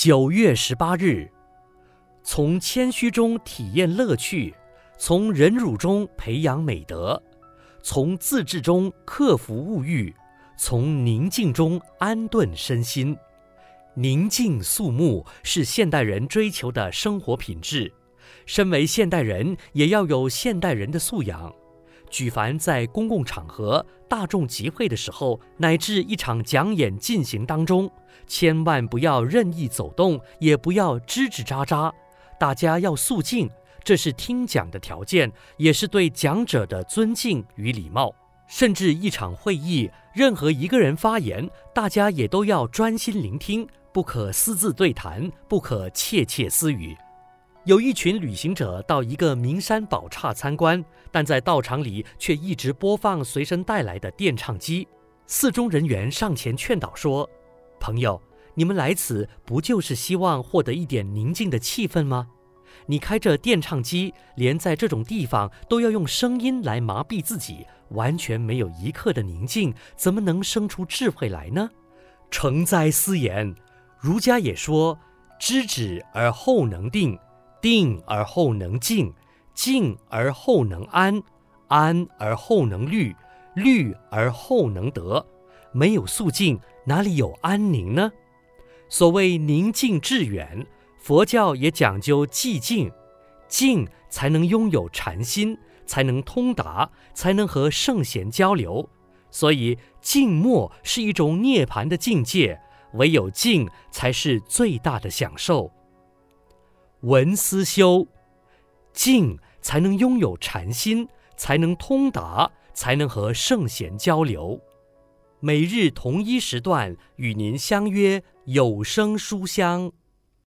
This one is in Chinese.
九月十八日，从谦虚中体验乐趣，从忍辱中培养美德，从自制中克服物欲，从宁静中安顿身心。宁静肃穆是现代人追求的生活品质。身为现代人，也要有现代人的素养。举凡在公共场合、大众集会的时候，乃至一场讲演进行当中，千万不要任意走动，也不要吱吱喳喳。大家要肃静，这是听讲的条件，也是对讲者的尊敬与礼貌。甚至一场会议，任何一个人发言，大家也都要专心聆听，不可私自对谈，不可窃窃私语。有一群旅行者到一个名山宝刹参观，但在道场里却一直播放随身带来的电唱机。寺中人员上前劝导说：“朋友，你们来此不就是希望获得一点宁静的气氛吗？你开着电唱机，连在这种地方都要用声音来麻痹自己，完全没有一刻的宁静，怎么能生出智慧来呢？”诚哉斯言！儒家也说：“知止而后能定。”定而后能静，静而后能安，安而后能虑，虑而后能得。没有肃静，哪里有安宁呢？所谓宁静致远，佛教也讲究寂静，静才能拥有禅心，才能通达，才能和圣贤交流。所以静默是一种涅槃的境界，唯有静才是最大的享受。闻思修，静才能拥有禅心，才能通达，才能和圣贤交流。每日同一时段与您相约有声书香。